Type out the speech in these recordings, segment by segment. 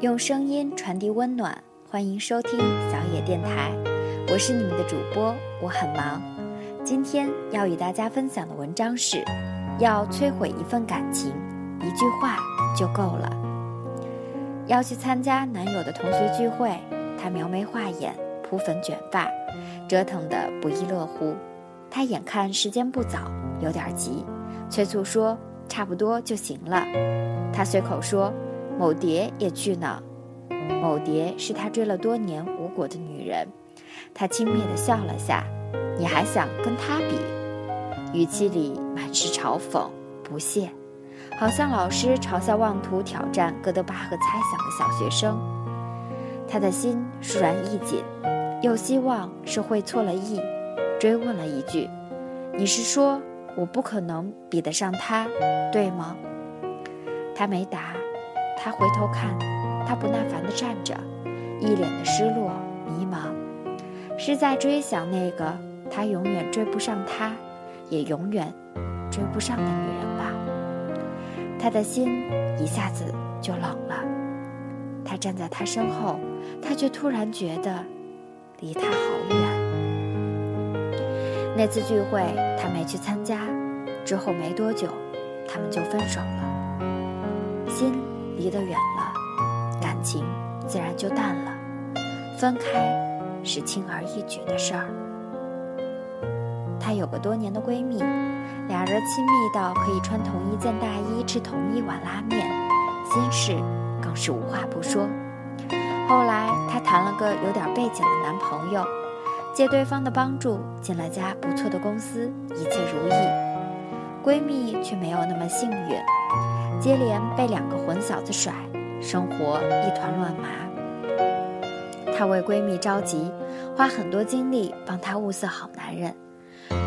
用声音传递温暖，欢迎收听小野电台，我是你们的主播，我很忙。今天要与大家分享的文章是：要摧毁一份感情，一句话就够了。要去参加男友的同学聚会，他描眉画眼，铺粉卷发，折腾得不亦乐乎。他眼看时间不早，有点急，催促说：“差不多就行了。”他随口说：“某蝶也去呢。”某蝶是他追了多年无果的女人。他轻蔑地笑了下：“你还想跟他比？”语气里满是嘲讽、不屑，好像老师嘲笑妄图挑战哥德巴赫猜想的小学生。他的心倏然一紧，又希望是会错了意。追问了一句：“你是说我不可能比得上他，对吗？”他没答。他回头看，他不耐烦地站着，一脸的失落、迷茫，是在追想那个他永远追不上他，也永远追不上的女人吧。他的心一下子就冷了。他站在他身后，他却突然觉得离他好远。那次聚会，他没去参加。之后没多久，他们就分手了。心离得远了，感情自然就淡了。分开是轻而易举的事儿。她有个多年的闺蜜，俩人亲密到可以穿同一件大衣，吃同一碗拉面，心事更是无话不说。后来她谈了个有点背景的男朋友。借对方的帮助进了家不错的公司，一切如意。闺蜜却没有那么幸运，接连被两个混小子甩，生活一团乱麻。她为闺蜜着急，花很多精力帮她物色好男人，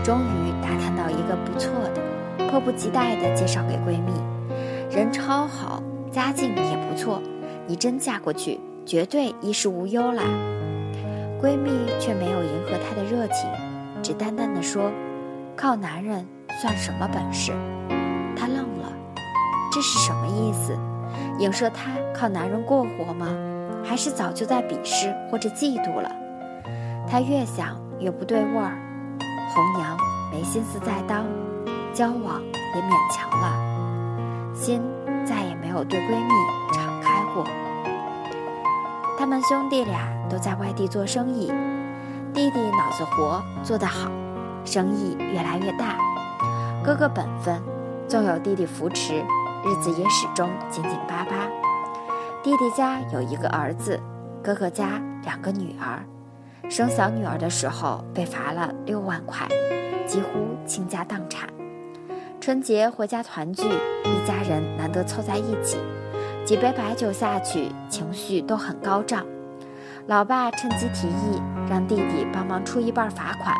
终于打探到一个不错的，迫不及待地介绍给闺蜜，人超好，家境也不错，你真嫁过去，绝对衣食无忧啦。闺蜜却没有迎合她的热情，只淡淡的说：“靠男人算什么本事？”这是什么意思？影射她靠男人过活吗？还是早就在鄙视或者嫉妒了？她越想越不对味儿。红娘没心思再当，交往也勉强了，心再也没有对闺蜜敞开过。他们兄弟俩都在外地做生意，弟弟脑子活做得好，生意越来越大。哥哥本分，纵有弟弟扶持，日子也始终紧紧巴巴。弟弟家有一个儿子，哥哥家两个女儿。生小女儿的时候被罚了六万块，几乎倾家荡产。春节回家团聚，一家人难得凑在一起。几杯白酒下去，情绪都很高涨。老爸趁机提议让弟弟帮忙出一半罚款，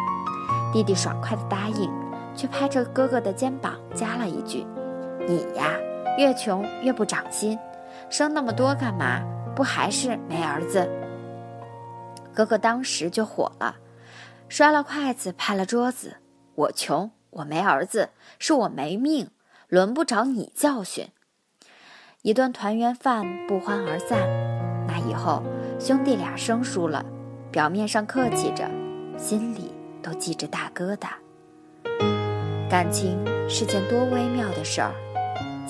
弟弟爽快地答应，却拍着哥哥的肩膀加了一句：“你呀，越穷越不长心，生那么多干嘛？不还是没儿子？”哥哥当时就火了，摔了筷子，拍了桌子：“我穷，我没儿子，是我没命，轮不着你教训。”一顿团圆饭不欢而散，那以后兄弟俩生疏了，表面上客气着，心里都记着大疙瘩。感情是件多微妙的事儿，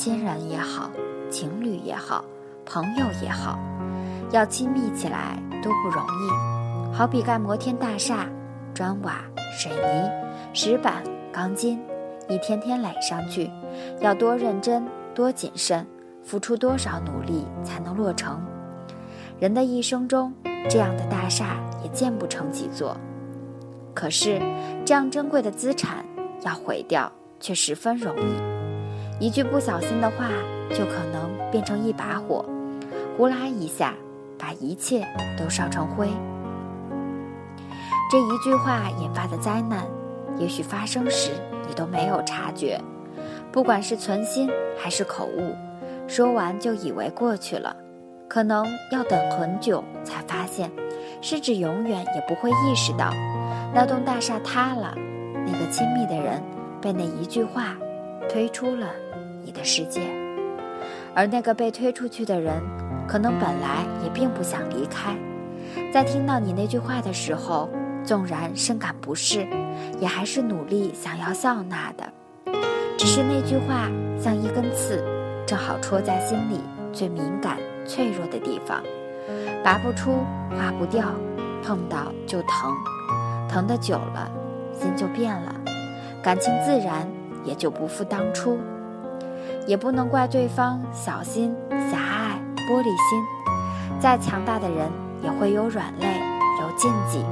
亲人也好，情侣也好，朋友也好，要亲密起来都不容易。好比盖摩天大厦，砖瓦、水泥、石板、钢筋，一天天垒上去，要多认真，多谨慎。付出多少努力才能落成？人的一生中，这样的大厦也建不成几座。可是，这样珍贵的资产要毁掉却十分容易。一句不小心的话，就可能变成一把火，呼啦一下把一切都烧成灰。这一句话引发的灾难，也许发生时你都没有察觉，不管是存心还是口误。说完就以为过去了，可能要等很久才发现，甚至永远也不会意识到，那栋大厦塌了，那个亲密的人被那一句话推出了你的世界，而那个被推出去的人，可能本来也并不想离开，在听到你那句话的时候，纵然深感不适，也还是努力想要笑纳的。只是那句话像一根刺，正好戳在心里最敏感、脆弱的地方，拔不出，划不掉，碰到就疼，疼的久了，心就变了，感情自然也就不复当初。也不能怪对方小心、狭隘、玻璃心。再强大的人也会有软肋，有禁忌，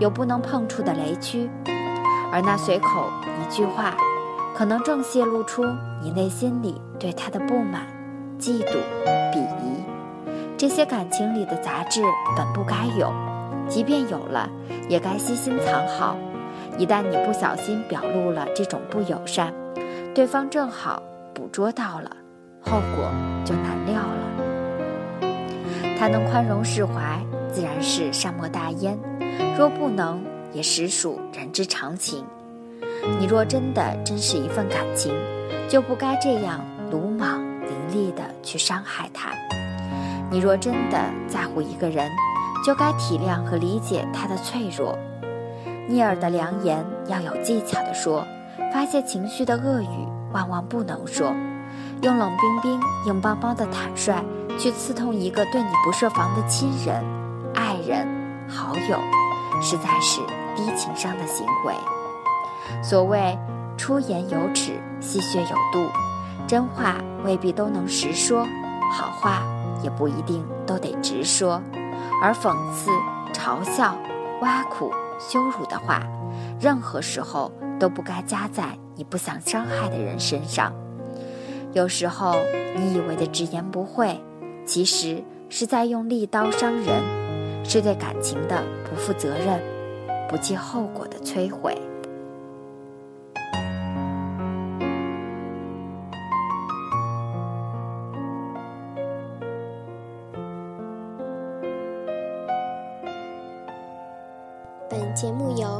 有不能碰触的雷区。而那随口一句话，可能正泄露出你内心里对他的不满、嫉妒、鄙夷。这些感情里的杂质本不该有，即便有了，也该悉心藏好。一旦你不小心表露了这种不友善，对方正好。捕捉到了，后果就难料了。他能宽容释怀，自然是善莫大焉；若不能，也实属人之常情。你若真的珍视一份感情，就不该这样鲁莽凌厉地去伤害他；你若真的在乎一个人，就该体谅和理解他的脆弱。逆耳的良言要有技巧地说，发泄情绪的恶语。万万不能说，用冷冰冰、硬邦邦的坦率去刺痛一个对你不设防的亲人、爱人、好友，实在是低情商的行为。所谓出言有尺，戏谑有度，真话未必都能实说，好话也不一定都得直说，而讽刺、嘲笑、挖苦、羞辱的话，任何时候都不该加在。你不想伤害的人身上，有时候你以为的直言不讳，其实是在用利刀伤人，是对感情的不负责任、不计后果的摧毁。